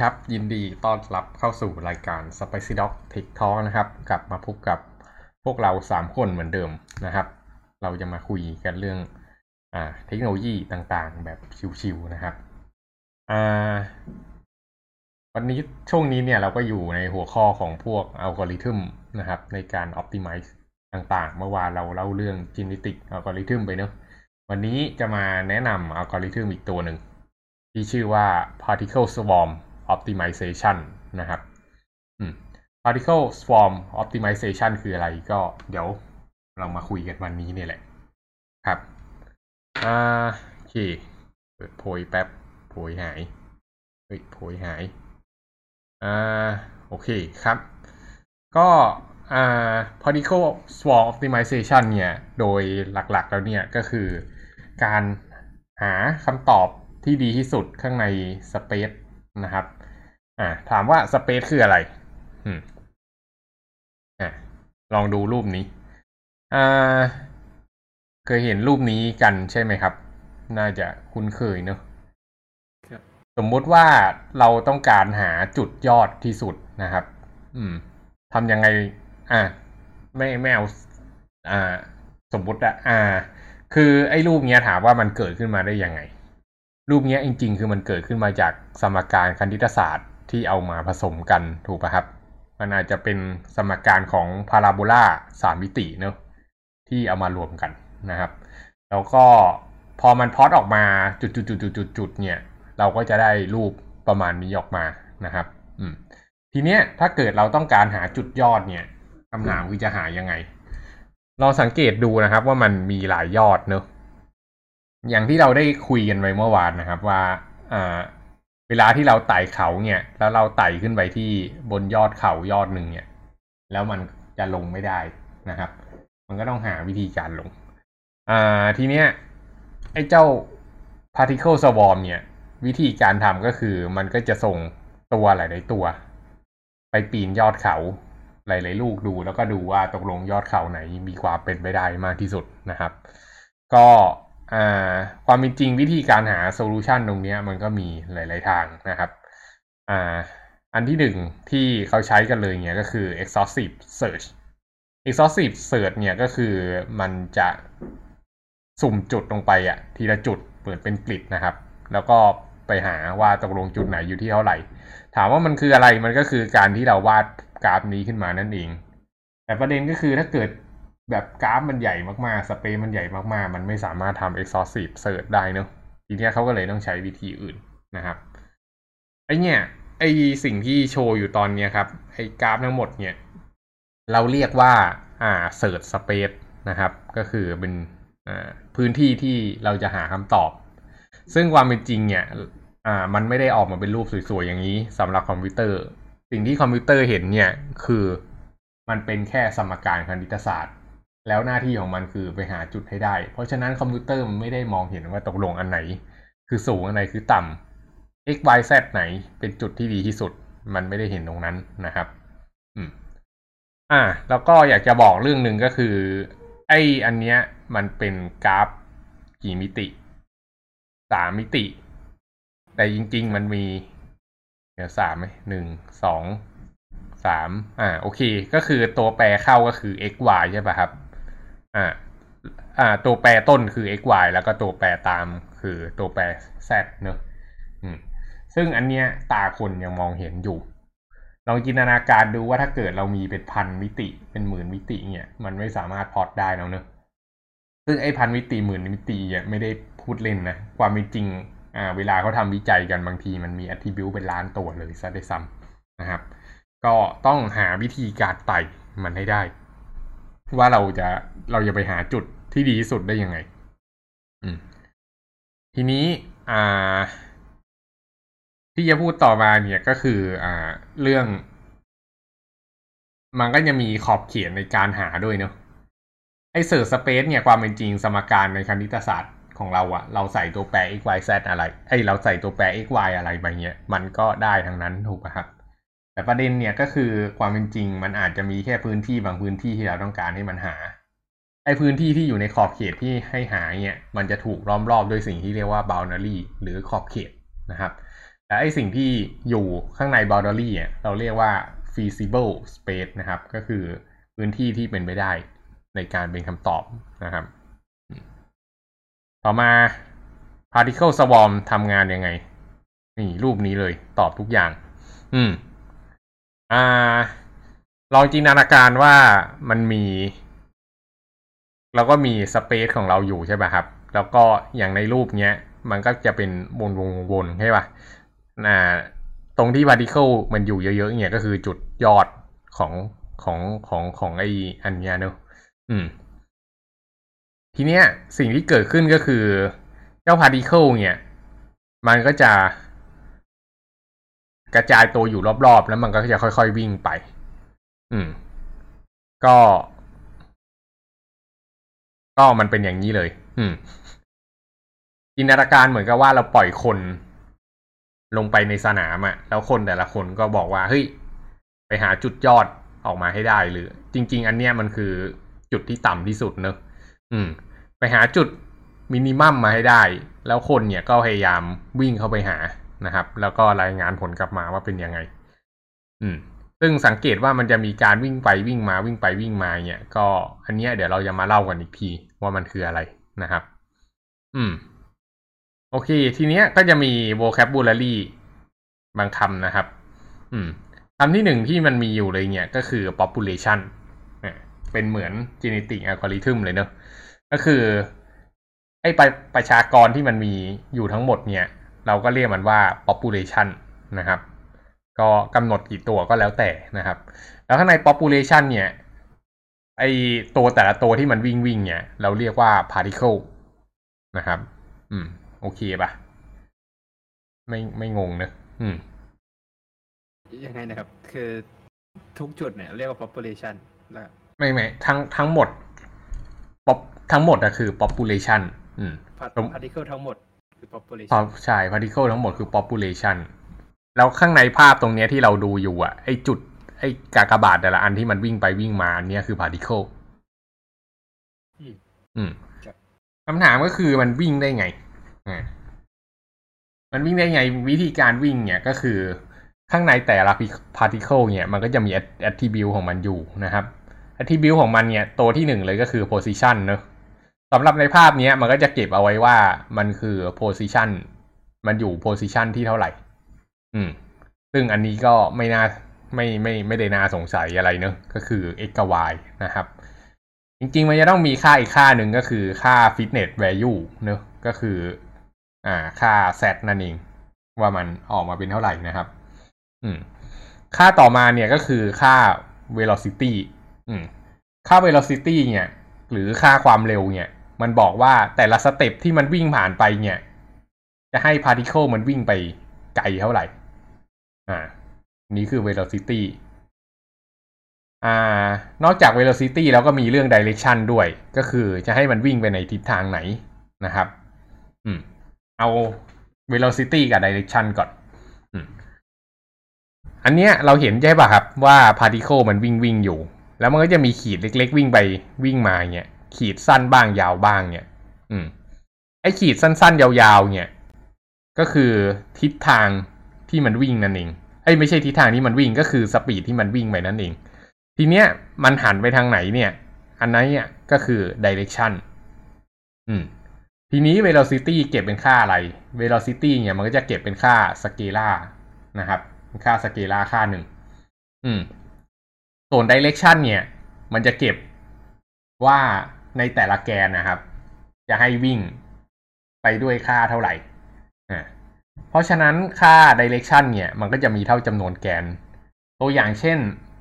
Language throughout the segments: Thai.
ครับยินดีต้อนรับเข้าสู่รายการ Spicy Dog Tech Talk นะครับ กลับมาพบกับพวกเรา 3 คนเหมือนเดิมนะครับ เราจะมาคุยกันเรื่องอ่าเทคโนโลยีต่างๆ แบบชิวๆนะครับอ่าวันนี้ช่วงนี้เนี่ยเราก็อยู่ในหัวข้อของพวกอัลกอริทึมนะครับ ในการ Optimize ต่างๆ เมื่อวานเราเล่าเรื่อง Genetic Algorithm ไปเนอะวันนี้จะมาแนะนำอัลกอริทึมอีกตัวหนึ่งที่ชื่อว่า particle swarm optimization นะครับ particle swarm optimization คืออะไรก็เดี๋ยวเรามาคุยกันวันนี้เนี่ยแหละครับอ่าโอเคเปิดโพยแป๊บโพยหายเฮ้ยโพยหายอ่าโอเคครับ ก็อ่า particle swarm optimization เนี่ย โดยหลักๆแล้วเนี่ยก็คือการหาคำตอบที่ดีที่สุดข้างใน Space นะครับ อ่า ถามว่า Space คืออะไรอืมอ่าลองดูรูปนี้อ่าเคยเห็นรูปนี้กันใช่ไหมครับ น่าจะคุ้นเคยเนอะสมมุติว่าเราต้องการหาจุดยอดที่สุดนะครับ อืมทำยังไง อ่า ไม่ไม่เอาอ่า สมมุติอะอ่า คือไอ้รูปเนี้ยถามว่ามันเกิดขึ้นมาได้ยังไง รูปเนี้ยจริง ๆ คือมันเกิดขึ้นมาจากสมการคณิตศาสตร์ที่เอามาผสมกันถูกปะครับ มันอาจจะเป็นสมการของพาราโบลาสามมิติเนอะที่เอามารวมกันนะครับ แล้วก็พอมันพอดออกมาจุดๆๆๆๆเนี่ย เราก็จะได้รูปประมาณนี้ออกมานะครับอืมทีเนี้ยถ้าเกิดเราต้องการหาจุดยอดเนี่ยคำถามคือจะหายังไง เราสังเกตดูนะครับว่ามันมีหลายยอดเนอะ อย่างที่เราได้คุยกันไว้เมื่อวานนะครับว่าอ่าเวลาที่เราไต่เขาเนี่ย แล้วเราไต่ขึ้นไปที่บนยอดเขายอดหนึ่งเนี่ย แล้วมันจะลงไม่ได้นะครับ มันก็ต้องหาวิธีการลง อ่าทีเนี้ยไอ้เจ้า particle swarm เนี่ย วิธีการทำก็คือมันก็จะส่งตัวหลาย ๆ ตัว ไปปีนยอดเขาหลาย ๆ ลูกดูแล้วก็ดูว่าตกลงยอดเขาไหนมีความเป็นไปได้มากที่สุดนะครับ ก็ ความเป็นจริงวิธีการหาโซลูชันตรงนี้มันก็มีหลาย ๆ ทางนะครับอ่าอันที่หนึ่งที่เขาใช้กันเลยเนี่ยก็คือ exhaustive search exhaustive search เนี่ยก็คือมันจะสุ่มจุดลงไปอะทีละจุดเปิดเป็นกริดนะครับ แล้วก็ไปหาว่าตกลงจุดไหนอยู่ที่เท่าไหร่ ถามว่ามันคืออะไรมันก็คือการที่เราวาดกราฟนี้ขึ้นมานั่นเอง แต่ประเด็นก็คือถ้าเกิด แบบกราฟมันใหญ่มากๆ สเปซมันใหญ่มากๆ มันไม่สามารถทำ exhaustive search ได้เนอะทีนี้เขาก็เลยต้องใช้วิธีอื่นนะครับไอเนี่ยไอสิ่งที่โชว์อยู่ตอนเนี้ยครับไอ้กราฟทั้งหมดเนี่ย เราเรียกว่าอ่า search space นะครับ ก็คือเป็นอ่าพื้นที่ที่เราจะหาคำตอบ ซึ่งความเป็นจริงเนี่ยอ่ามันไม่ได้ออกมาเป็นรูปสวยๆอย่างนี้สำหรับคอมพิวเตอร์ สิ่งที่คอมพิวเตอร์เห็นเนี่ยคือมันเป็นแค่สมการคณิตศาสตร์ แล้วหน้าที่ของมันคือไปหาจุดให้ได้ เพราะฉะนั้นคอมพิวเตอร์มันไม่ได้มองเห็นว่าตกลงอันไหน คือสูงอันไหนคือต่ำ x y z ไหนเป็นจุดที่ดีที่สุด มันไม่ได้เห็นตรงนั้นนะครับ อืม อ่า แล้วก็อยากจะบอกเรื่องหนึ่งก็คือ ไอ้อันเนี้ย มันเป็นกราฟกี่มิติสามมิติ แต่จริง ๆ มันมี เดี๋ยวสามไหมหนึ่งสองสามอ่า โอเค ก็คือตัวแปรเข้าก็คือ x y ใช่ป่ะครับ อ่าอ่าตัวแปรต้นคือ x y แล้วก็ตัวแปรตามคือตัวแปร z เนอะอืมซึ่งอันเนี้ยตาคนยังมองเห็นอยู่ ลองจินตนาการดูว่าถ้าเกิดเรามีเป็นพันมิติเป็นหมื่นมิติเนี่ยมันไม่สามารถพอตได้แล้วเนอะซึ่งไอ้พันมิติหมื่นมิติเนี่ยไม่ได้พูดเล่นนะความเป็นจริงอ่าเวลาเขาทำวิจัยกันบางทีมันมี attribute เป็นล้านตัวเลยซะได้ซ้ำนะครับ ก็ต้องหาวิธีการไต่มันให้ได้ ว่าเราจะเราจะไปหาจุดที่ดีที่สุดได้ยังไง อืม ทีนี้อ่า ที่จะพูดต่อมาเนี่ยก็คือ อ่า เรื่อง มันก็จะมีขอบเขียนในการหาด้วยเนาะไอเสิร์ชสเปซเนี่ยความเป็นจริงสมการในคณิตศาสตร์ของเราอะเราใส่ตัวแปร x y z อะไรไอเราใส่ตัวแปร x y อะไรไปเงี้ยมันก็ได้ทั้งนั้นถูกป่ะครับ แต่ประเด็นเนี่ยก็คือความเป็นจริงมันอาจจะมีแค่พื้นที่บางพื้นที่ที่เราต้องการให้มันหาไอพื้นที่ที่อยู่ในขอบเขตที่ให้หาเนี่ยมันจะถูกล้อมรอบด้วยสิ่งที่เรียกว่า boundary หรือขอบเขตนะครับแต่ไอสิ่งที่อยู่ข้างใน boundary อะเราเรียกว่า feasible space นะครับ ก็คือพื้นที่ที่เป็นไปได้ในการเป็นคำตอบนะครับ ต่อมา particle swarm ทำงานยังไง นี่รูปนี้เลยตอบทุกอย่าง อืม อ่า ลองจินตนาการว่ามันมีเราก็มีสเปซของเราอยู่ใช่ป่ะครับ แล้วก็อย่างในรูปเนี้ย มันก็จะเป็นวนวงวนใช่ป่ะอ่า ตรงที่พาร์ติเคิลมันอยู่เยอะๆเนี่ยก็คือจุดยอดของของของของไอ้อันเนี้ยเนอะอืม ทีเนี้ยสิ่งที่เกิดขึ้นก็คือ เจ้า particle เนี่ย มันก็จะ กระจายตัวอยู่รอบๆ แล้วมันก็จะค่อยๆวิ่งไป อืม ก็ ก็มันเป็นอย่างนี้เลย อืมจินตนาการเหมือนกับว่าเราปล่อยคนลงไปในสนามอะแล้วคนแต่ละคนก็บอกว่า เฮ้ย ไปหาจุดยอดออกมาให้ได้หรือ จริง ๆ อันเนี้ยมันคือจุดที่ต่ำที่สุดเนอะอืม ไปหาจุดมินิมัมมาให้ได้ แล้วคนเนี่ยก็พยายามวิ่งเข้าไปหา นะครับ แล้วก็รายงานผลกลับมาว่าเป็นยังไง อืม ซึ่งสังเกตว่ามันจะมีการวิ่งไปวิ่งมาวิ่งไปวิ่งมาเนี่ย ก็อันเนี้ยเดี๋ยวเราจะมาเล่ากันอีกทีว่ามันคืออะไรนะครับ อืม โอเค ทีเนี้ยก็จะมี vocabulary บางคำนะครับ อืมคำที่หนึ่งที่มันมีอยู่เลยเนี่ยก็คือ population เป็นเหมือน genetic algorithm เลยเนอะก็คือไอ้ประประชากรที่มันมีอยู่ทั้งหมดเนี่ย เราก็เรียกมันว่า population นะครับ ก็กำหนดกี่ตัวก็แล้วแต่นะครับ แล้วข้างใน population เนี่ยไอตัวแต่ละตัวที่มันวิ่งวิ่งเนี่ย เราเรียกว่า particle นะครับ อืม โอเคปะไม่ไม่งงเนอะอืม ยังไงนะครับ คือทุกจุดเนี่ย เรียกว่า population แล้วไม่ไม่ทั้งทั้งหมด pop ทั้งหมดอะคือ population อืมผม particle ทั้งหมด คือ population พอใช่ particle ทั้งหมดคือ population แล้วข้างในภาพตรงเนี้ยที่เราดูอยู่อะไอจุดไอกากบาทแต่ละอันที่มันวิ่งไปวิ่งมาอันเนี้ยคือ particle อืมอืมครับคำถามก็คือมันวิ่งได้ไงอ่ามันวิ่งได้ไงวิธีการวิ่งเนี่ยก็คือข้างในแต่ละ particle เนี่ย มันก็จะมี attribute ของมันอยู่นะครับ attribute ของมันเนี่ย ตัวที่หนึ่งเลยก็คือ position เนอะ สำหรับในภาพเนี้ยมันก็จะเก็บเอาไว้ว่ามันคือ position มันอยู่ position ที่เท่าไหร่ อืม ซึ่งอันนี้ก็ไม่น่าไม่ไม่ไม่ได้น่าสงสัยอะไรเนอะก็คือ x กับ y นะครับ จริงๆ มันจะต้องมีค่าอีกค่าหนึ่งก็คือค่า fitness value เนอะก็คือ อ่าค่า z นั่นเอง ว่ามันออกมาเป็นเท่าไหร่นะครับ อืม ค่าต่อมาเนี่ยก็คือค่า velocity อืม ค่า velocity เนี่ย หรือค่าความเร็วเนี่ย มันบอกว่าแต่ละสเต็ปที่มันวิ่งผ่านไปเนี่ย จะให้ particle มันวิ่งไปไกลเท่าไหร่ อ่า นี่คือ velocity อ่า นอกจาก velocity แล้วก็มีเรื่อง direction ด้วย ก็คือจะให้มันวิ่งไปในทิศทางไหนนะครับ อืม เอา velocity กับ direction ก่อน อืม อันเนี้ยเราเห็นใช่ป่ะครับว่า particle มันวิ่งวิ่งอยู่ แล้วมันก็จะมีขีดเล็ก ๆ วิ่งไปวิ่งมาเนี่ย ขีดสั้นบ้างยาวบ้างเนี่ย อืม ไอขีดสั้น ๆ ยาวๆ เนี่ย ก็คือทิศทางที่มันวิ่งนั่นเองไอ้ยไม่ใช่ทิศทางที่มันวิ่งก็คือสปีดที่มันวิ่งไปนั่นเอง ทีเนี้ยมันหันไปทางไหนเนี่ย อันนั้นเนี่ยก็คือ direction อืม ทีนี้ velocity เก็บเป็นค่าอะไร velocity เนี่ยมันก็จะเก็บเป็นค่า scalar นะครับเป็นค่า scalar ค่าหนึ่ง อืม ส่วน direction เนี่ย มันจะเก็บว่า ในแต่ละแกนนะครับ จะให้วิ่งไปด้วยค่าเท่าไหร่อ่าเพราะฉะนั้นค่า direction เนี่ย มันก็จะมีเท่าจำนวนแกน ตัวอย่างเช่น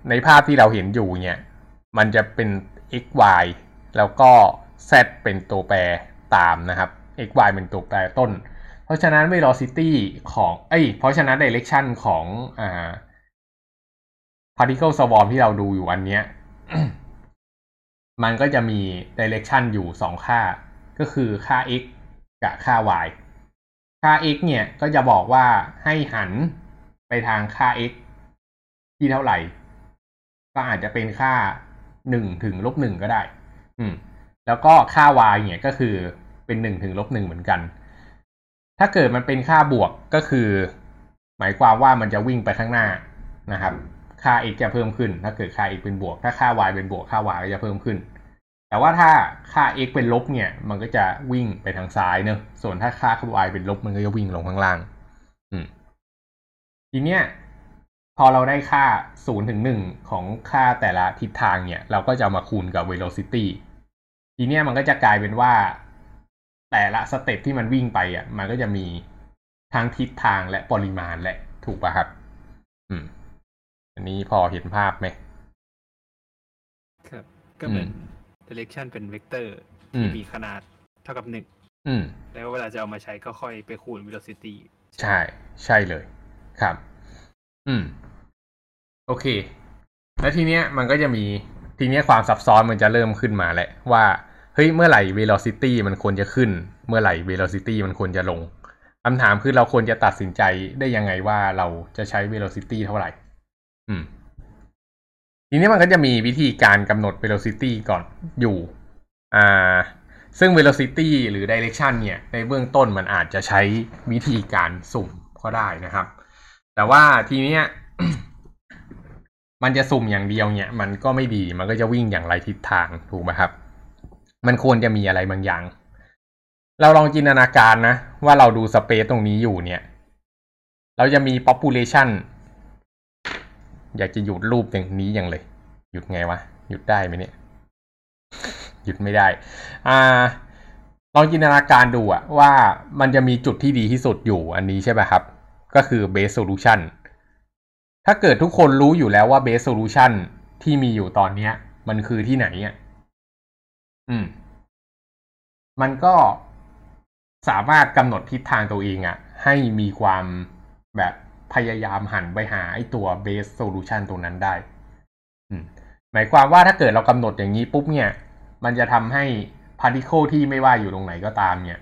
ในภาพที่เราเห็นอยู่เนี่ย มันจะเป็น x y แล้วก็ z เป็นตัวแปรตามนะครับ x y เป็นตัวแปรต้น เพราะฉะนั้น velocity ของเอ้ยเพราะฉะนั้น direction ของอ่า particle swarm ที่เราดูอยู่อันเนี้ย มันก็จะมี direction อยู่สองค่า ก็คือค่า x กับค่า y ค่า x เนี่ยก็จะบอกว่าให้หันไปทางค่า x ที่เท่าไหร่ ก็อาจจะเป็นค่าหนึ่งถึงลบหนึ่งก็ได้ อืม แล้วก็ค่า y เนี่ยก็คือเป็นหนึ่งถึงลบหนึ่งเหมือนกัน ถ้าเกิดมันเป็นค่าบวกก็คือ หมายความว่ามันจะวิ่งไปข้างหน้านะครับ ค่า x จะเพิ่มขึ้น ถ้าเกิดค่า x เป็นบวก ถ้าค่า y เป็นบวก ค่า y ก็จะเพิ่มขึ้น แต่ว่าถ้าค่า x เป็นลบเนี่ย มันก็จะวิ่งไปทางซ้ายเนอะส่วนถ้าค่า y เป็นลบ มันก็จะวิ่งลงข้างล่าง อืม ทีเนี้ย พอเราได้ค่า0ถึง1ของค่าแต่ละทิศทางเนี่ย เราก็จะมาคูณกับ velocity ทีเนี้ยมันก็จะกลายเป็นว่า แต่ละ step ที่มันวิ่งไปอะ มันก็จะมีทั้งทิศทางและปริมาณแหละ ถูกป่ะครับ อืม อันนี้พอเห็นภาพไหมครับ ก็เหมือนอืม direction เป็นเวกเตอร์อืมที่มีขนาดเท่ากับหนึ่งอืมแล้วเวลาจะเอามาใช้ก็ค่อยไปคูณ velocity ใช่ ใช่เลย ครับ อืม โอเค แล้วทีเนี้ยมันก็จะมีทีเนี้ยความซับซ้อนมันจะเริ่มขึ้นมาแหละว่าเฮ้ยเมื่อไหร่ velocity มันควรจะขึ้น เมื่อไหร่ velocity มันควรจะลงคำถามคือเราควรจะตัดสินใจได้ยังไงว่าเราจะใช้ velocity เท่าไหร่ อืม ทีนี้มันก็จะมีวิธีการกำหนด velocity ก่อนอยู่ อ่า ซึ่ง velocity หรือ direction เนี่ย ในเบื้องต้นมันอาจจะใช้วิธีการสุ่มก็ได้นะครับ แต่ว่าทีเนี้ยมันจะสุ่มอย่างเดียวเนี่ย มันก็ไม่ดีมันก็จะวิ่งอย่างไรทิศทางถูกไหมครับ มันควรจะมีอะไรบางอย่าง เราลองจินตนาการนะ ว่าเราดูสเปซตรงนี้อยู่เนี่ย เราจะมี population อยากจะหยุดรูปอย่างนี้อย่างเลย หยุดไงวะ หยุดได้ไหมเนี่ย หยุดไม่ได้ อ่าลองจินตนาการดูอะว่ามันจะมีจุดที่ดีที่สุดอยู่อันนี้ใช่ไหมครับ ก็คือ base solution ถ้าเกิดทุกคนรู้อยู่แล้วว่า base solution ที่มีอยู่ตอนเนี้ย มันคือที่ไหนอะอืม มันก็สามารถกำหนดทิศทางตัวเองอะให้มีความแบบ พยายามหันไปหาไอ้ตัว base solution ตรงนั้นได้ หมายความว่าถ้าเกิดเรากำหนดอย่างนี้ปุ๊บเนี่ย มันจะทำให้ particle ที่ไม่ว่าอยู่ตรงไหนก็ตามเนี่ย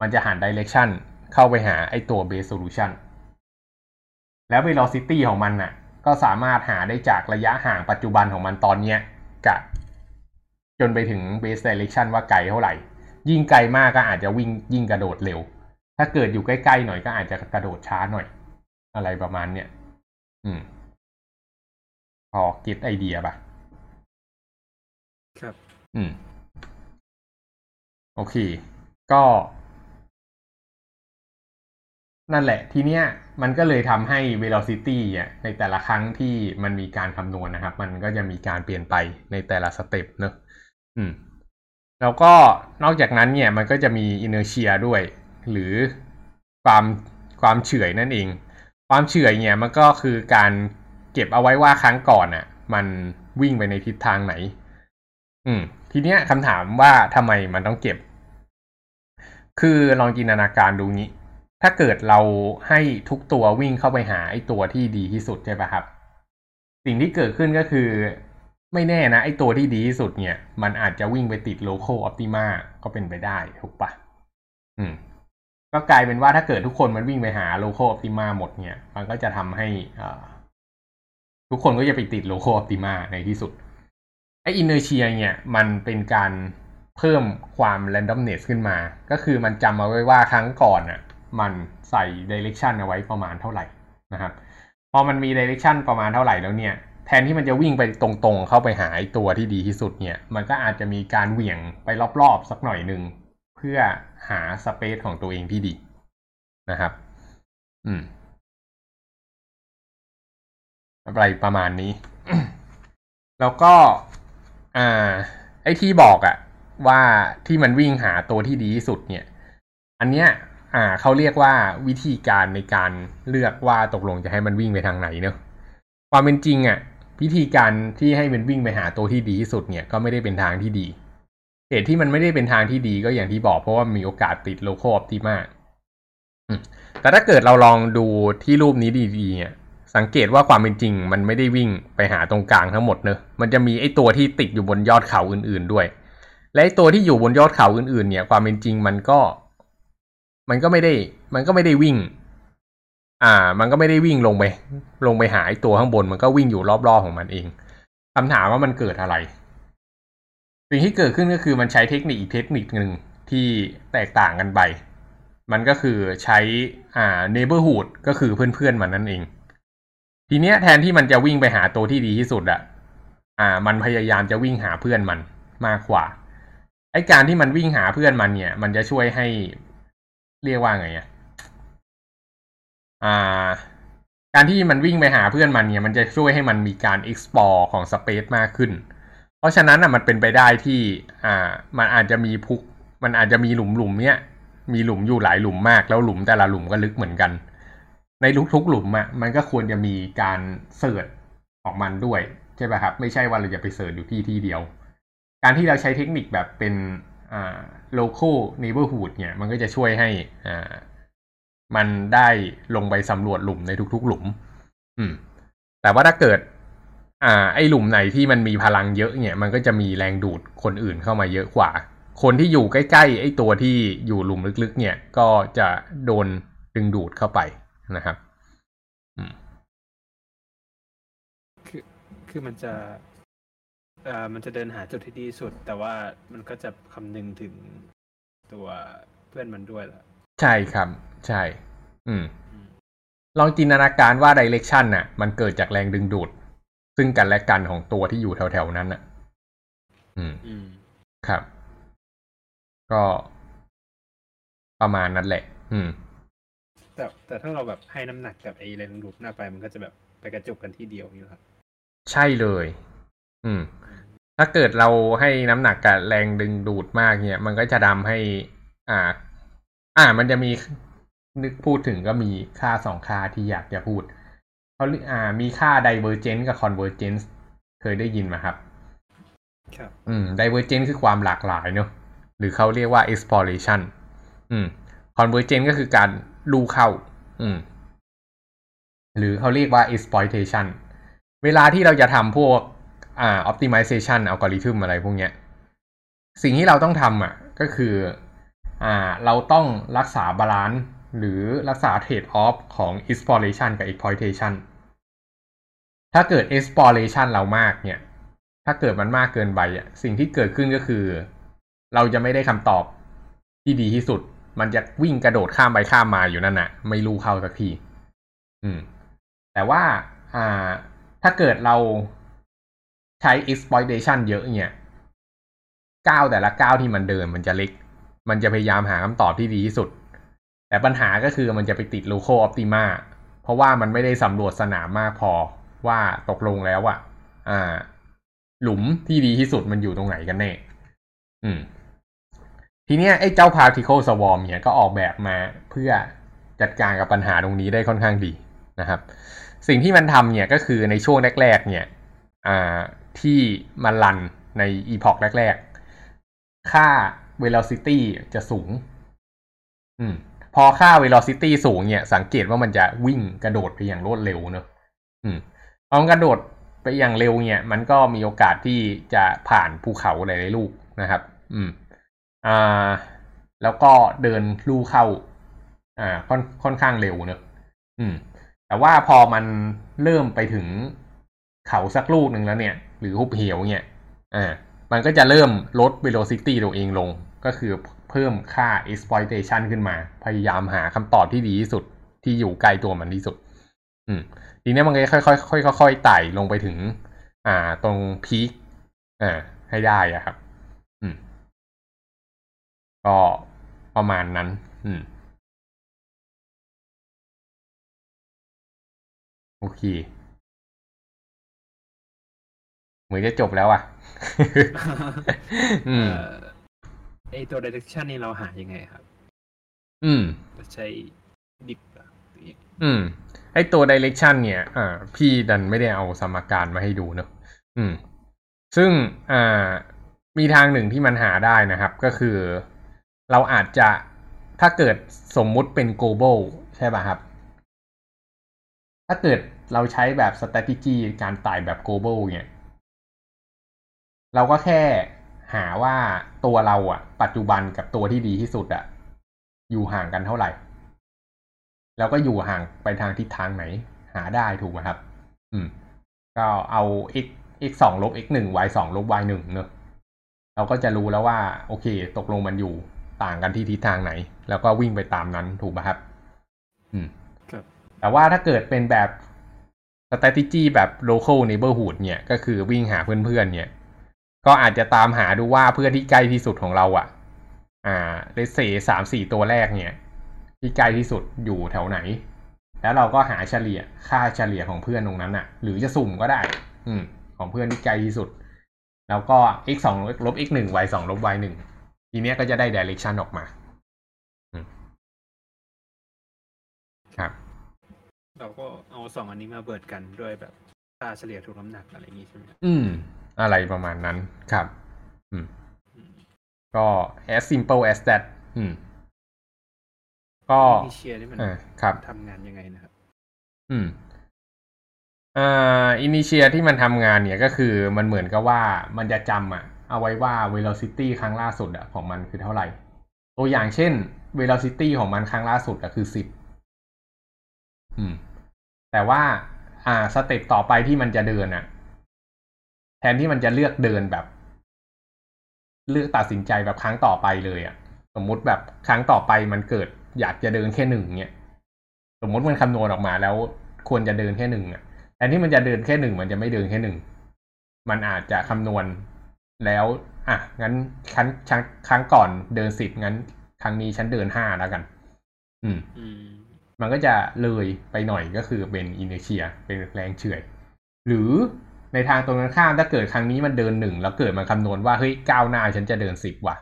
มันจะหัน direction เข้าไปหาไอ้ตัว base solution แล้ว velocity ของมันน่ะ ก็สามารถหาได้จากระยะห่างปัจจุบันของมันตอนเนี้ยกับจนไปถึง base direction ว่าไกลเท่าไหร่ ยิ่งไกลมากก็อาจจะวิ่งยิ่งกระโดดเร็ว ถ้าเกิดอยู่ใกล้ๆหน่อยก็อาจจะกระโดดช้าหน่อย อะไรประมาณเนี้ยอืม พอเก็ตไอเดียป่ะ ครับ อืม โอเค ก็ นั่นแหละ ทีเนี้ย มันก็เลยทำให้ velocity อะ ในแต่ละครั้งที่มันมีการคำนวณนะครับ มันก็จะมีการเปลี่ยนไปในแต่ละสเต็ปเนอะอืม แล้วก็นอกจากนั้นเนี่ย มันก็จะมี inertia ด้วย หรือความความเฉื่อยนั่นเอง ความเฉื่อยเนี่ยมันก็คือการเก็บเอาไว้ว่าครั้งก่อนอะ มันวิ่งไปในทิศทางไหน อืม ทีเนี้ยคำถามว่าทำไมมันต้องเก็บ คือลองจินตนาการดูงี้ ถ้าเกิดเราให้ทุกตัววิ่งเข้าไปหาไอ้ตัวที่ดีที่สุดใช่ปะครับ สิ่งที่เกิดขึ้นก็คือ ไม่แน่นะไอ้ตัวที่ดีที่สุดเนี่ย มันอาจจะวิ่งไปติด local optima ก็เป็นไปได้ถูกปะอืม ก็กลายเป็นว่าถ้าเกิดทุกคนมันวิ่งไปหา local optima หมดเนี่ย มันก็จะทำให้อทุกคนก็จะไปติด local optima ในที่สุดไอ้ inertia เชียเนี่ยมันเป็นการเพิ่มความ randomness ขึ้นมา ก็คือมันจำเอาไว้ว่าครั้งก่อนอะมันใส่ direction เอาไว้ประมาณเท่าไหร่นะครับพอมันมี direction ประมาณเท่าไหร่แล้วเนี่ยแทนที่มันจะวิ่งไปตรงๆ เข้าไปหาตัวที่ดีที่สุดเนี่ย มันก็อาจจะมีการเหวี่ยงไปรอบๆ สักหน่อยหนึ่ง พื่อหาสเปซของตัวเองที่ดีนะครับ อืม อะไรประมาณนี้ แล้วก็ อ่า ไอ้ที่บอกอะว่าที่มันวิ่งหาตัวที่ดีที่สุดเนี่ย อันเนี้ย อ่า เขาเรียกว่าวิธีการในการเลือกว่าตกลงจะให้มันวิ่งไปทางไหนเนอะความเป็นจริงอะวิธีการที่ให้มันวิ่งไปหาตัวที่ดีที่สุดเนี่ย ก็ไม่ได้เป็นทางที่ดี เหตุที่มันไม่ได้เป็นทางที่ดีก็อย่างที่บอกเพราะว่ามีโอกาสติดโลโคออปติมาแต่ถ้าเกิดเราลองดูที่รูปนี้ดีๆเนี่ยสังเกตว่าความเป็นจริง มันไม่ได้วิ่งไปหาตรงกลางทั้งหมดเนอะมันจะมีไอ้ตัวที่ติดอยู่บนยอดเขาอื่น ๆด้วย และไอ้ตัวที่อยู่บนยอดเขาอื่น ๆ เนี่ย ความเป็นจริงมันก็ มันก็ไม่ได้ มันก็ไม่ได้วิ่ง อ่า มันก็ไม่ได้วิ่งลงไป ลงไปหาไอ้ตัวข้างบน มันก็วิ่งอยู่รอบๆของมันเองคำถามว่ามันเกิดอะไร สิ่งที่เกิดขึ้นก็คือมันใช้เทคนิคอีกเทคนิคหนึ่งที่แตกต่างกันไป มันก็คือใช้อ่า neighborhood ก็คือเพื่อนๆมันนั่นเอง ทีเนี้ยแทนที่มันจะวิ่งไปหาตัวที่ดีที่สุดอะอ่า มันพยายามจะวิ่งหาเพื่อนมันมากกว่าไอการที่มันวิ่งหาเพื่อนมันเนี่ย มันจะช่วยให้เรียกว่าไงอะอ่า การที่มันวิ่งไปหาเพื่อนมันเนี่ย มันจะช่วยให้มันมีการ explore ของ space มากขึ้น เพราะฉะนั้นอะมันเป็นไปได้ที่อ่ามันอาจจะมีพุก มันอาจจะมีหลุมหลุมเนี้ยมีหลุมอยู่หลายหลุมมากแล้วหลุมแต่ละหลุมก็ลึกเหมือนกัน ในทุกๆหลุมอะมันก็ควรจะมีการเสิร์ชของมันด้วยใช่ป่ะครับ ไม่ใช่ว่าเราจะไปเสิร์ชอยู่ที่ที่เดียว การที่เราใช้เทคนิคแบบเป็นอ่า local neighborhood เนี่ยมันก็จะช่วยให้อ่ามันได้ลงไปสำรวจหลุมในทุกๆหลุม อืม แต่ว่าถ้าเกิด อ่า ไอหลุมไหนที่มันมีพลังเยอะเนี่ย มันก็จะมีแรงดูดคนอื่นเข้ามาเยอะกว่า คนที่อยู่ใกล้ๆไอตัวที่อยู่หลุมลึกๆ เนี่ย ก็จะโดนดึงดูดเข้าไปนะครับอืมคือคือมันจะเอ่อมันจะเดินหาจุดที่ดีที่สุด แต่ว่ามันก็จะคำนึงถึงตัวเพื่อนมันด้วยล่ะ ใช่ครับ ใช่ อืมอืมลองจินตนาการว่าดิเรกชันน่ะ มันเกิดจากแรงดึงดูด ซึ่งกันและกันของตัวที่อยู่แถวๆนั้นน่ะอืมอืมครับ ก็ประมาณนั้นแหละ อืม แต่แต่ถ้าเราแบบให้น้ำหนักกับไอ้แรงดูดหน้าไปมันก็จะแบบไปกระจุกกันที่เดียวนี่ครับ ใช่เลย อืม ถ้าเกิดเราให้น้ำหนักกับแรงดึงดูดมากเนี่ย มันก็จะทำให้ อ่า อ่า มันจะมีนึกพูดถึงก็มีค่าสองค่าที่อยากจะพูด เขาเรียกอ่า มีค่า divergence กับ convergence เคยได้ยินไหมครับ ครับ อืม divergence คือความหลากหลายเนอะหรือเขาเรียกว่า exploration อืม convergence ก็คือการลู่เข้า อืม หรือเขาเรียกว่า exploitation เวลาที่เราจะทำพวกอ่า optimization algorithm อะไรพวกเนี้ย สิ่งที่เราต้องทำอะ ก็คืออ่า เราต้องรักษา balance หรือรักษา trade off ของ exploration กับ exploitation ถ้าเกิด exploration เรามากเนี่ย ถ้าเกิดมันมากเกินไปอะ สิ่งที่เกิดขึ้นก็คือ เราจะไม่ได้คำตอบที่ดีที่สุด มันจะวิ่งกระโดดข้ามไปข้ามมาอยู่นั่นน่ะ ไม่รู้เข้าสักที อืม แต่ว่า อ่า ถ้าเกิดเราใช้ exploitation เยอะเนี่ย ก้าวแต่ละก้าวที่มันเดินมันจะเล็ก มันจะพยายามหาคำตอบที่ดีที่สุด แต่ปัญหาก็คือมันจะไปติด local optima เพราะว่ามันไม่ได้สำรวจสนามมากพอ ว่าตกลงแล้วอะอ่า หลุมที่ดีที่สุดมันอยู่ตรงไหนกันแน่ อืม ทีเนี้ยไอ้เจ้า particle swarm เนี่ยก็ออกแบบมาเพื่อจัดการกับปัญหาตรงนี้ได้ค่อนข้างดีนะครับ สิ่งที่มันทำเนี่ยก็คือในช่วงแรก ๆ เนี่ย อ่า ที่มันรันใน epoch แรก ๆ ค่า velocity จะสูง อืม พอค่า velocity สูงเนี่ย สังเกตว่ามันจะวิ่งกระโดดไปอย่างรวดเร็วเนอะอืม พอมันกระโดดไปอย่างเร็วเนี่ย มันก็มีโอกาสที่จะผ่านภูเขาหลายๆลูกนะครับ อืม อ่า แล้วก็เดินลู่เข้า อ่า ค่อนค่อนข้างเร็วเนอะอืม แต่ว่าพอมันเริ่มไปถึงเขาสักลูกหนึ่งแล้วเนี่ย หรือหุบเหวเนี่ย อ่า มันก็จะเริ่มลด velocity ตัวเองลง ก็คือเพิ่มค่า exploitation ขึ้นมา พยายามหาคำตอบที่ดีที่สุดที่อยู่ใกล้ตัวมันที่สุด อืม ทีนี้มันก็ค่อยๆค่อยๆค่อยๆไต่ลงไปถึง อ่า ตรงพีคอ่าให้ได้อะครับ อืม ก็ประมาณนั้น อืม โอเคเหมือนจะจบแล้วอะ อืมเอ่อไอตัว direction นี่เราหายังไงครับ อืมเราใช้ดิบหรือยังไงอืม ไอตัว direction เนี่ย อ่า พี่ดันไม่ได้เอาสมการมาให้ดูเนอะอืม ซึ่งอ่ามีทางหนึ่งที่มันหาได้นะครับ ก็คือ เราอาจจะถ้าเกิดสมมุติเป็น global ใช่ป่ะครับ ถ้าเกิดเราใช้แบบ strategy การไต่แบบ global เนี่ย เราก็แค่หาว่าตัวเราอะปัจจุบันกับตัวที่ดีที่สุดอะอยู่ห่างกันเท่าไหร่ แล้วก็อยู่ห่างไปทางทิศทางไหน หาได้ถูกไหมครับ อืม ก็เอา x x สองลบ x หนึ่ง y สองลบ y หนึ่งเนอะเราก็จะรู้แล้วว่า โอเค ตกลงมันอยู่ต่างกันที่ทิศทางไหน แล้วก็วิ่งไปตามนั้นถูกไหมครับ อืมครับแต่ว่าถ้าเกิดเป็นแบบ strategy แบบ local neighborhood เนี่ย ก็คือวิ่งหาเพื่อนๆเนี่ย ก็อาจจะตามหาดูว่าเพื่อนที่ใกล้ที่สุดของเราอะ่ะ อ่าเลเซสามสี่ตัวแรกเนี่ย ที่ใกล้ที่สุดอยู่แถวไหน แล้วเราก็หาเฉลี่ยค่าเฉลี่ยของเพื่อนตรงนั้นอะ่ะ หรือจะสุ่มก็ได้ อืม ของเพื่อนที่ไกลที่สุด แล้วก็ x สองลบ x หนึ่ง y สองลบ y หนึ่งทีเนี้ยก็จะได้ direction ออกมาอืมครับ เราก็เอาสองอันนี้มาเบิดกันด้วยแบบค่าเฉลี่ยทุกน้ำหนักอะไรอย่างงี้ใช่ไหมครับอืม อะไรประมาณนั้นครับ อืมอืมก็ as simple as that อืม ก็มีเชียร์นี่มันเออครับทำงานยังไงนะครับ อืมอ่าอินิเชียที่มันทำงานเนี่ยก็คือมันเหมือนกับว่ามันจะจำอะเอาไว้ว่า velocity ครั้งล่าสุดอะของมันคือเท่าไหร่ ตัวอย่างเช่น velocity ของมันครั้งล่าสุดอะคือสิบอืม แต่ว่า อ่าสเต็ปต่อไปที่มันจะเดินอะแทนที่มันจะเลือกเดินแบบ เลือกตัดสินใจแบบครั้งต่อไปเลยอะสมมุติแบบครั้งต่อไปมันเกิด อยากจะเดินแค่หนึ่งเนี่ยสมมติมันคำนวณออกมาแล้วควรจะเดินแค่หนึ่งอะแทนที่มันจะเดินแค่หนึ่งมันจะไม่เดินแค่หนึ่งมันอาจจะคำนวณแล้วอะงั้นครั้งครั้งครั้งก่อนเดินสิบงั้น ครั้งนี้ฉันเดินห้าแล้วกันอืมอืม มันก็จะเลยไปหน่อยก็คือเป็นอินเนเชีย เป็นแรงเฉื่อย หรือในทางตรงกันข้ามถ้าเกิดครั้งนี้มันเดินหนึ่งแล้วเกิดมันคำนวณว่าเฮ้ยก้าวหน้าฉันจะเดินสิบว่ะ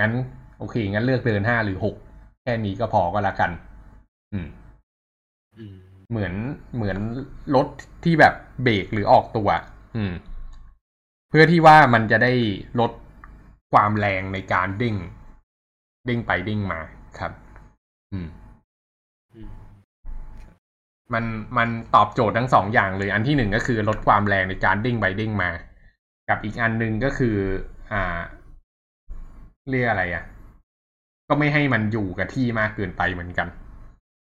งั้น โอเค งั้นเลือกเดินห้าหรือหก แค่นี้ก็พอก็แล้วกันอืมอืมเหมือนเหมือนรถที่แบบเบรกหรือออกตัว อืม เพื่อที่ว่ามันจะได้ลดความแรงในการเด้งเด้งไปเด้งมาครับอืมอืมมันมันตอบโจทย์ทั้งสองอย่างเลย อันที่หนึ่งก็คือลดความแรงในการเด้งไปเด้งมา กับอีกอันหนึ่งก็คือ อ่า เรียกอะไรอะ่ะ ก็ไม่ให้มันอยู่กับที่มากเกินไปเหมือนกัน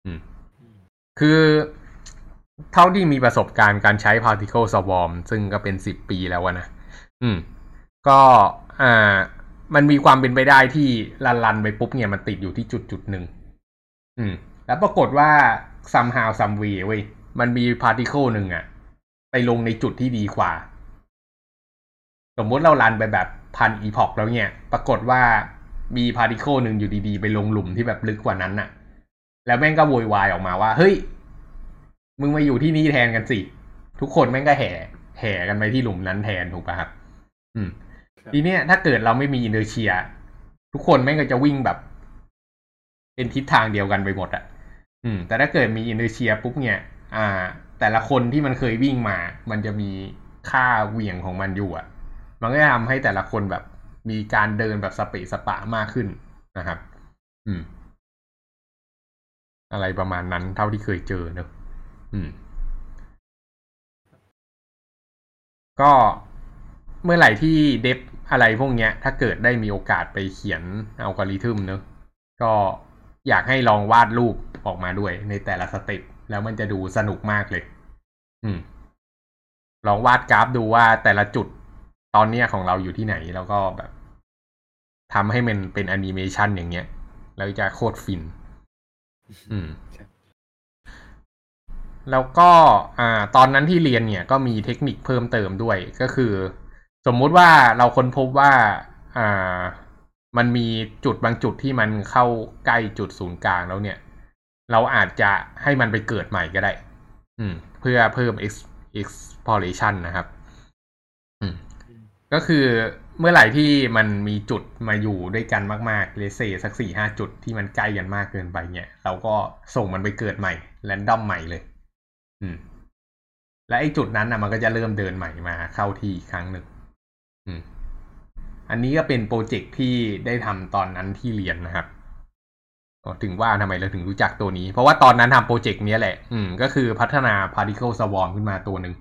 อืมอืม คือเท่าที่มีประสบการณ์การใช้ particle swarm ซึ่งก็เป็นสิบปีแล้วอะนะ อืม ก็อ่า มันมีความเป็นไปได้ที่ลันลันๆไปปุ๊บเนี่ยมันติดอยู่ที่จุดจุดหนึ่ง อืม แล้วปรากฏว่า somehow some way เว้ย มันมี particle หนึ่งอะไปลงในจุดที่ดีกว่า สมมติเราลันไปแบบพันอีพอกแล้วเนี่ย ปรากฏว่า มี particle หนึ่งอยู่ดีๆ ไปลงหลุมที่แบบลึกกว่านั้นน่ะ แล้วแม่งก็โวยวายออกมาว่า เฮ้ย มึงมาอยู่ที่นี่แทนกันสิ ทุกคนแม่งก็แห่ แห่กันไปที่หลุมนั้นแทนถูกปะครับ อืมครับทีเนี้ยถ้าเกิดเราไม่มีอินเดเชีย ทุกคนแม่งก็จะวิ่งแบบ เป็นทิศทางเดียวกันไปหมดอะอืม แต่ถ้าเกิดมีอินเดเชียปุ๊บเนี่ย อ่า แต่ละคนที่มันเคยวิ่งมา มันจะมีค่าเหวี่ยงของมันอยู่อะมันก็จะทำให้แต่ละคนแบบ มีการเดินแบบสเปะสปะมากขึ้นนะครับ อืม อะไรประมาณนั้นเท่าที่เคยเจอเนอะอืม ก็เมื่อไหร่ที่เดฟอะไรพวกเนี้ย ถ้าเกิดได้มีโอกาสไปเขียนอัลกอริทึมเนอะก็อยากให้ลองวาดรูปออกมาด้วยในแต่ละสเต็ปแล้วมันจะดูสนุกมากเลย อืม ลองวาดกราฟดูว่าแต่ละจุดตอนเนี้ยของเราอยู่ที่ไหน แล้วก็แบบ ทำให้มันเป็นแอนิเมชันอย่างเงี้ย แล้วจะโคตรฟิน อืมครับแล้วก็อ่า ตอนนั้นที่เรียนเนี่ยก็มีเทคนิคเพิ่มเติมด้วยก็คือ สมมุติว่าเราค้นพบว่า อ่า มันมีจุดบางจุดที่มันเข้าใกล้จุดศูนย์กลางแล้วเนี่ย เราอาจจะให้มันไปเกิดใหม่ก็ได้ อืม เพื่อเพิ่ม ex exploration นะครับ อืมอืมก็คือ เมื่อไหร่ที่มันมีจุดมาอยู่ด้วยกันมากๆเลเซสักสี่ห้าจุดที่มันใกล้กันมากเกินไปเนี่ย เราก็ส่งมันไปเกิดใหม่แรนดอมใหม่เลย อืม และไอ้จุดนั้นนะมันก็จะเริ่มเดินใหม่มาเข้าที่อีกครั้งหนึ่งอืม อันนี้ก็เป็นโปรเจกต์ที่ได้ทำตอนนั้นที่เรียนนะครับถึงว่าทำไมเราถึงรู้จักตัวนี้ เพราะว่าตอนนั้นทำโปรเจกต์นี้แหละ อืม ก็คือพัฒนา particle swarm ขึ้นมาตัวหนึ่ง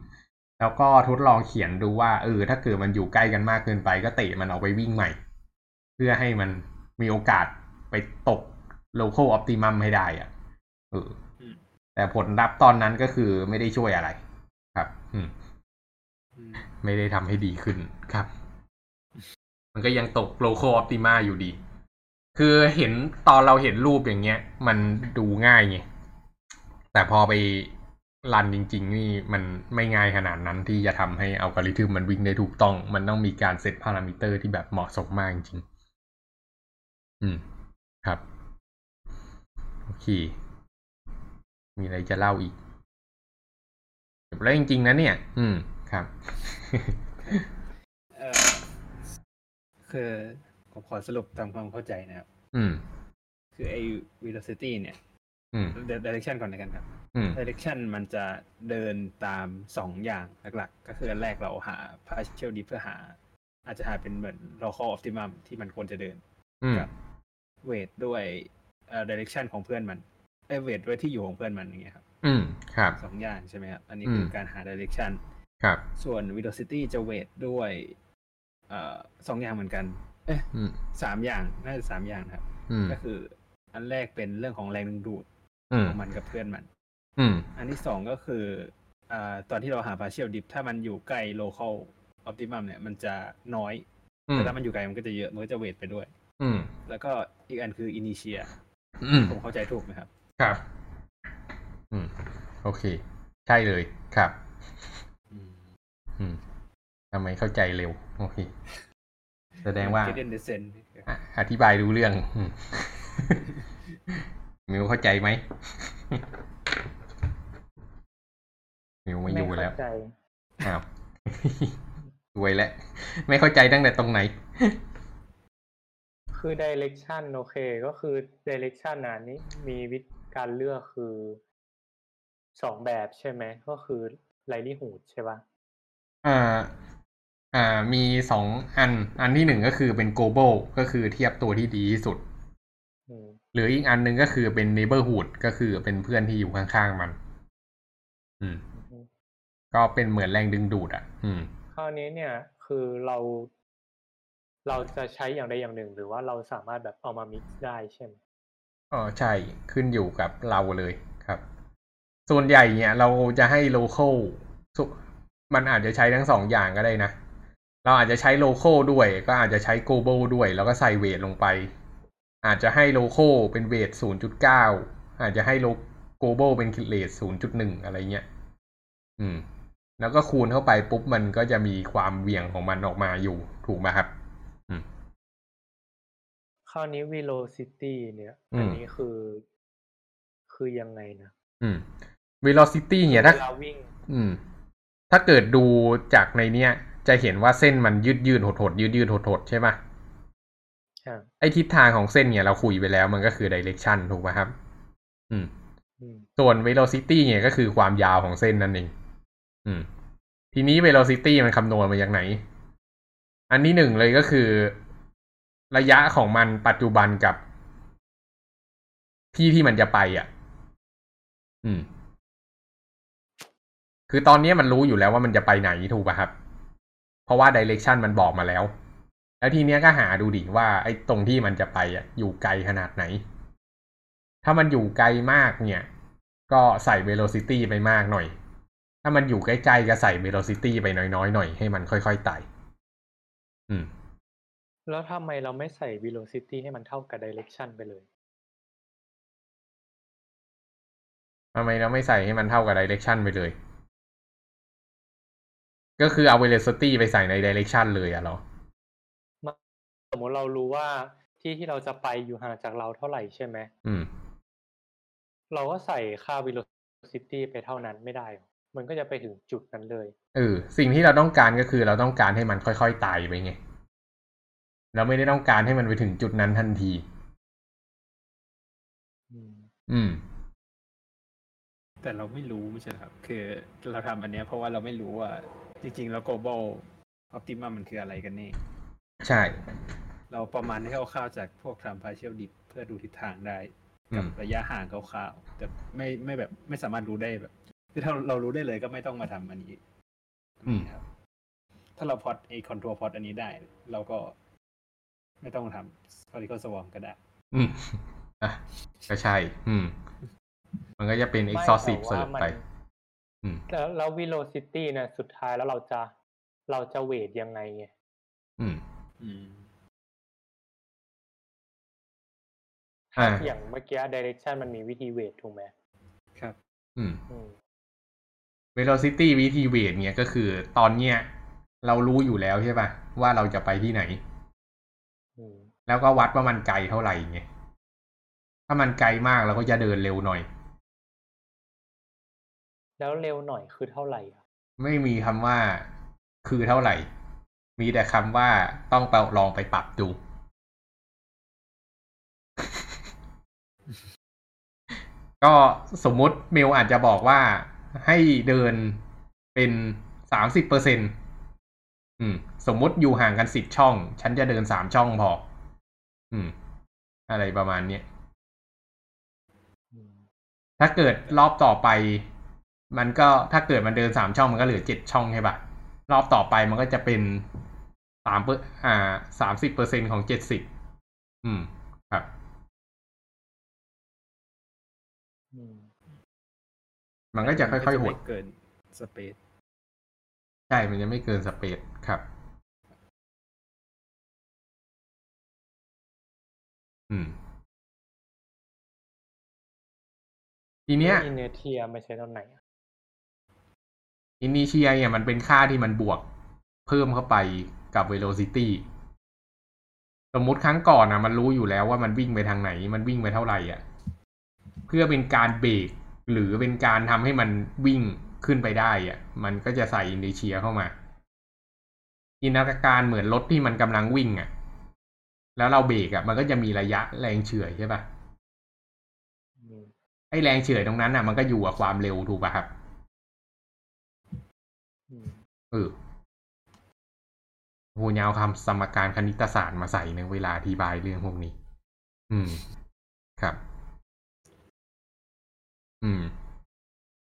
แล้วก็ทดลองเขียนดูว่าเออถ้าเกิดมันอยู่ใกล้กันมากเกินไปก็เตะมันออกไปวิ่งใหม่ เพื่อให้มันมีโอกาสไปตก local optimum ให้ได้อะเออแต่ผลลัพธ์ตอนนั้นก็คือไม่ได้ช่วยอะไร ครับ อืม ไม่ได้ทำให้ดีขึ้นครับ มันก็ยังตก local optima อยู่ดี คือเห็นตอนเราเห็นรูปอย่างเงี้ย มันดูง่ายไงแต่พอไป รันจริง ๆ นี่มันไม่ง่ายขนาดนั้นที่จะทำให้อัลกอริทึมมันวิ่งได้ถูกต้อง มันต้องมีการ set parameterร์ที่แบบเหมาะสมมากจริงๆอืม ครับ โอเค มีอะไรจะเล่าอีกจบแล้วจริง ๆ นะเนี่ย อืม ครับ เออคือผมขอสรุปตามความเข้าใจนะครับ อืม คือไอ้ velocity เนี่ย อืม direction ก่อนเลยกันครับอืม direction มันจะเดินตามสองอย่างหลักๆ ก็คืออันแรกเราหา partial dip เพื่อหา อาจจะหาเป็นเหมือน local optimum ที่มันควรจะเดินอืมกับ weight ด้วยเอ่อ direction ของเพื่อนมันเอ้ย weight ด้วยที่อยู่ของเพื่อนมันอย่างเงี้ยครับ อืมครับสองอย่างใช่ไหมครับ อันนี้อืมคือการหา direction ครับ ส่วน velocity จะ weight ด้วยเอ่อสองอย่างเหมือนกัน เอ๊ะอืมสามอย่างน่าจะสามอย่างนะครับอืมก็คืออันแรกเป็นเรื่องของแรงดึงดูดอืม ของมันกับเพื่อนมัน อืม อันที่สองก็คืออ่าตอนที่เราหา partial dip ถ้ามันอยู่ใกล้ local optimum เนี่ย มันจะน้อยอืมแต่ถ้ามันอยู่ไกลมันก็จะเยอะมันก็จะเวทไปด้วย อืม แล้วก็อีกอันคือ inertia อืมผมเข้าใจถูกไหมครับ ครับ อืม โอเค ใช่เลยครับ อืมทำไมเข้าใจเร็ว โอเค แสดงว่า Get in the sense อะอธิบายรู้เรื่องอื มมิวเข้าใจไหมมิวไม่อยู่แล้วเข้าใจอ้าวรวยแล้ว ไม่เข้าใจตั้งแต่ตรงไหน คือ direction โอเค ก็คือ direction น่ะนี่มีวิธีการเลือกคือสองแบบใช่ไหม ก็คือไลลี่หูดใช่ปะอ่าอ่ามีสองอัน อันที่หนึ่งก็คือเป็น global ก็คือเทียบตัวที่ดีที่สุดอืม หรืออีกอันหนึ่งก็คือเป็น neighborhood ก็คือเป็นเพื่อนที่อยู่ข้างๆมันอืมอืม ก็เป็นเหมือนแรงดึงดูดอะ อืม คราวนี้เนี่ย คือเรา เราจะใช้อย่างใดอย่างหนึ่ง หรือว่าเราสามารถแบบเอามา mix ได้ใช่ไหมอ๋อใช่ขึ้นอยู่กับเราเลยครับ ส่วนใหญ่เนี่ย เราจะให้ local สุมันอาจจะใช้ทั้งสองอย่างก็ได้นะ เราอาจจะใช้ local ด้วย ก็อาจจะใช้ global ด้วย แล้วก็ใส่เวทลงไป อาจจะให้ local เป็นเวท0.9อาจจะให้ lo- global เป็นเรท0.1อะไรเงี้ย อืม แล้วก็คูณเข้าไปปุ๊บมันก็จะมีความเหวี่ยงของมันออกมาอยู่ถูกไหมครับ อืมคราวนี้ velocity เนี่ยอืมอันนี้คือ คือยังไงนะ อืม velocity เนี่ยถ้าเวลาวิ่ง อืม ถ้าเกิดดูจากในเนี้ยจะเห็นว่าเส้นมันยืดยืดหดหดยืดยืดหดหดใช่ปะอ่า ไอทิศทางของเส้นเนี่ยเราคุยไปแล้วมันก็คือ direction ถูกไหมครับอืมอืม ส่วน velocity เนี่ยก็คือความยาวของเส้นนั่นเอง อืม ทีนี้ velocity มันคำนวณมาจากไหน อันที่หนึ่งเลยก็คือ ระยะของมันปัจจุบันกับ ที่ที่มันจะไปอะ อืม คือตอนนี้มันรู้อยู่แล้วว่ามันจะไปไหนถูกป่ะครับ เพราะว่า direction มันบอกมาแล้ว แล้วทีเนี้ยก็หาดูดิว่าไอ้ตรงที่มันจะไปอะอยู่ไกลขนาดไหน ถ้ามันอยู่ไกลมากเนี่ย ก็ใส่ velocity ไปมากหน่อย ถ้ามันอยู่ใกล้ๆก็ใส่ velocity ไปน้อยๆหน่อยให้มันค่อยๆไต่อืม แล้วทำไมเราไม่ใส่ velocity ให้มันเท่ากับ direction ไปเลยทำไมเราไม่ใส่ให้มันเท่ากับ direction ไปเลย ก็คือเอา velocity ไปใส่ใน direction เลยอะเหรอ สมมติเรารู้ว่าที่ที่เราจะไปอยู่ห่างจากเราเท่าไหร่ใช่ไหมอืม เราก็ใส่ค่า velocity ไปเท่านั้นไม่ได้หรอมันก็จะไปถึงจุดนั้นเลยเออสิ่งที่เราต้องการก็คือเราต้องการให้มันค่อยๆไต่ไปไงเราไม่ได้ต้องการให้มันไปถึงจุดนั้นทันที อืมอืมแต่เราไม่รู้ไม่ใช่เหรอครับ คือเราทำอันเนี้ยเพราะว่าเราไม่รู้ว่า จริงๆ แล้ว global optimum มันคืออะไรกันแน่ ใช่ เราประมาณให้คร่าวๆจากพวกทำ partial dip เพื่อดูทิศทางได้อืกับมระยะห่างคร่าวๆแต่ไม่ไม่แบบไม่สามารถรู้ได้แบบคือถ้าเรารู้ได้เลยก็ไม่ต้องมาทำอันนี้อืมครับ ถ้าเราพอดไอคอนโทรลพอดอันนี้ได้ เราก็ไม่ต้องทำ particle swarm ก็ได้ อืมอะก็ใช่ อืม มันก็จะเป็นไม่ exhaustive แต่ว่า search มันไปอืมแล้วแล้ว velocity เนี่ยสุดท้ายแล้วเราจะเราจะเวทยังไงไงอืม อืมอ่าอย่างเมื่อกี้ direction มันมีวิธีเวทถูกไหมครับอืมอืม velocity วิธีเวทเนี่ยก็คือตอนเนี้ยเรารู้อยู่แล้วใช่ป่ะ ว่าเราจะไปที่ไหนอืมแล้วก็วัดว่ามันไกลเท่าไหร่ไงถ้ามันไกลมากเราก็จะเดินเร็วหน่อย แล้วเร็วหน่อยคือเท่าไหร่อะ ไม่มีคำว่าคือเท่าไหร่ มีแต่คำว่าต้องไปลองไปปรับดู ก็สมมุติเมลอาจจะบอกว่าให้เดินเป็นสามสิบเปอร์เซ็นอืม สมมุติอยู่ห่างกันสิบช่อง ฉันจะเดินสามช่องพอ อืม อะไรประมาณเนี้ยอืมถ้าเกิดรอบต่อไป มันก็ถ้าเกิดมันเดินสามช่องมันก็เหลือเจ็ดช่องใช่ปะรอบต่อไปมันก็จะเป็น สามเปอร์อ่าสามสิบเปอร์เซ็นของเจ็ดสิบอืม ครับอืมมันก็จะค่อยๆหดไม่เกิน space ใช่ มันจะไม่เกิน space ครับ อืม ทีเนี้ย inertia มันใช้ตอนไหนอะอินิเชียเนี่ยมันเป็นค่าที่มันบวกเพิ่มเข้าไป กับ velocity สมมุติครั้งก่อนนะมันรู้อยู่แล้วว่ามันวิ่งไปทางไหน มันวิ่งไปเท่าไหร่อะ เพื่อเป็นการเบรกหรือเป็นการทำให้มันวิ่งขึ้นไปได้อะ มันก็จะใส่อินดิเชียเข้ามาจินตนาการเหมือนรถที่มันกำลังวิ่งอะ แล้วเราเบรกอะ มันก็จะมีระยะแรงเฉื่อยใช่ปะอืมไอ้แรงเฉื่อยตรงนั้นอะ มันก็อยู่กับความเร็วถูกป่ะครับอืมเออ โหยาวคำสมการคณิตศาสตร์มาใส่ในเวลาอธิบายเรื่องพวกนี้ อืม ครับ อืม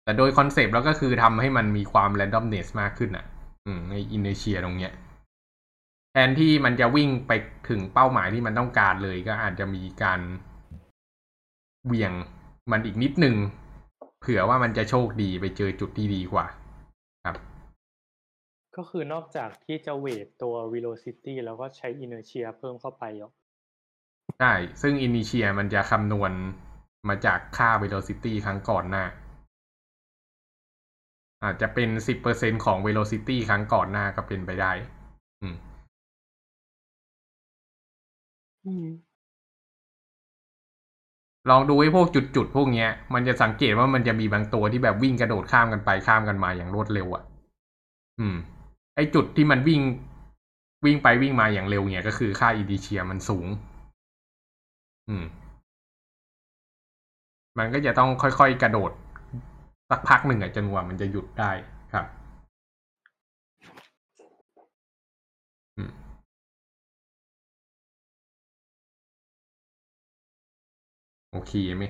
แต่โดยคอนเซปต์แล้วก็คือทำให้มันมีความ randomness มากขึ้นอะ อืมใน inertia ตรงเนี้ย แทนที่มันจะวิ่งไปถึงเป้าหมายที่มันต้องการเลยก็อาจจะมีการเวี่ยงมันอีกนิดนึง เผื่อว่ามันจะโชคดีไปเจอจุดที่ดีกว่า ครับ ก็คือนอกจากที่จะเวทตัว velocity แล้วก็ใช้ inertia เพิ่มเข้าไปเหรอใช่ ซึ่ง Initial มันจะคำนวณมาจากค่า velocity ครั้งก่อนหน้า อาจจะเป็นสิบเปอร์เซ็นของ velocity ครั้งก่อนหน้าก็เป็นไปได้อืมอืม ลองดูไอ้พวกจุดๆ พวกเนี้ย มันจะสังเกตว่ามันจะมีบางตัวที่แบบวิ่งกระโดดข้ามกันไปข้ามกันมาอย่างรวดเร็วอะ่ะ อืม ไอ้จุดที่มันวิ่งวิ่งไปวิ่งมาอย่างเร็วเนี่ยก็คือค่าอินดิเชียมันสูง อืม มันก็จะต้องค่อยๆกระโดด สักพักหนึ่งอะจนกว่ามันจะหยุดได้ครับอืมโอเคไหม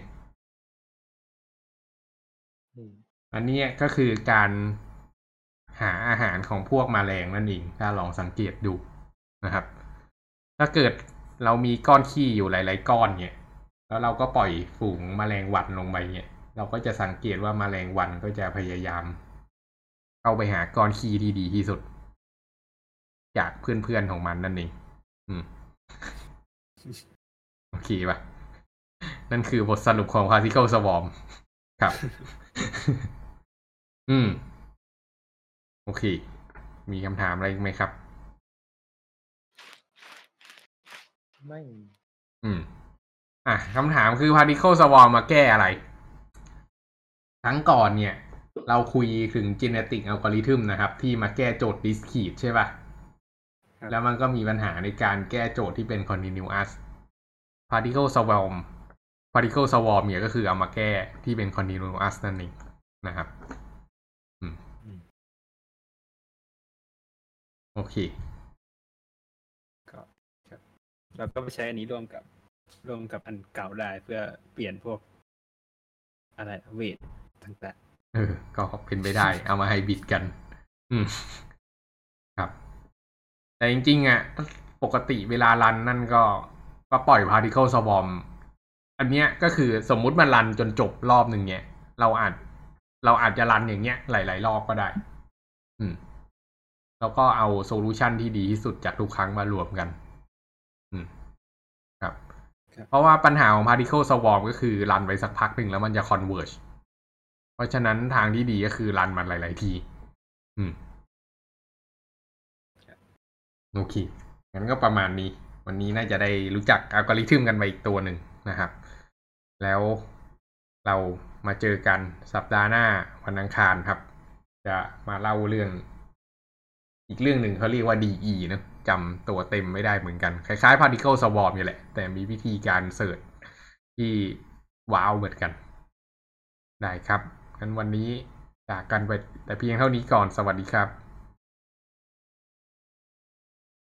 อืมอันเนี้ยก็คือการ หาอาหารของพวกแมลงนั่นเอง ถ้าลองสังเกตดูนะครับ ถ้าเกิดเรามีก้อนขี้อยู่หลาย ๆ ก้อนเนี่ย แล้วเราก็ปล่อยฝูงแมลงวันลงไปเนี่ย เราก็จะสังเกตว่าแมลงวันก็จะพยายาม เข้าไปหาก้อนขี้ที่ดีที่สุด จากเพื่อนๆของมันนั่นเอง อืม โอเคปะนั่นคือบทสรุปของ Particle Swarm ครับ อืม โอเค มีคำถามอะไรอีกไหมครับ ไม่ อืม อะคำถามคือ particle swarm มาแก้อะไรครั้งก่อนเนี่ย เราคุยถึง genetic algorithm นะครับ ที่มาแก้โจทย์ discrete ใช่ป่ะครับแล้วมันก็มีปัญหาในการแก้โจทย์ที่เป็น continuous particle swarm particle swarm เนี่ยก็คือเอามาแก้ที่เป็น continuous นั่นเองนะครับ โอเคก็ครับเราก็ไปใช้อันนี้ร่วมกับร่วมกับอันเก่าได้เพื่อเปลี่ยนพวก อะไรเวทต่างเออ ก็เป็นไปได้ เอามาให้บิดกัน อืมครับ แต่จริงๆอะปกติเวลารันนั่นก็ก็ปล่อย particle swarm อันเนี้ยก็คือสมมุติมันรันจนจบรอบหนึ่งเนี่ย เราอาจ เราอาจจะรันอย่างเงี้ย หลาย ๆ รอบก็ได้ อืม แล้วก็เอาโซลูชันที่ดีที่สุดจากทุกครั้งมารวมกัน อืมครับครับ เพราะว่าปัญหาของ particle swarm ก็คือรันไปสักพักหนึ่งแล้วมันจะ converge เพราะฉะนั้นทางที่ดีก็คือรันมันหลาย ๆ ที อืมโอเคงั้นก็ประมาณนี้ วันนี้น่าจะได้รู้จักอัลกอริทึมกันไปอีกตัวหนึ่งนะครับ แล้วเรามาเจอกันสัปดาห์หน้าวันอังคารครับ จะมาเล่าเรื่อง อีกเรื่องหนึ่งเขาเรียกว่า DE นะจำตัวเต็มไม่ได้เหมือนกัน คล้ายๆ particle swarm อยู่แหละ แต่มีวิธีการเสิร์ชที่ว้าวเหมือนกัน ได้ครับงั้นวันนี้จากกันไปแต่เพียงเท่านี้ก่อนสวัสดีครับ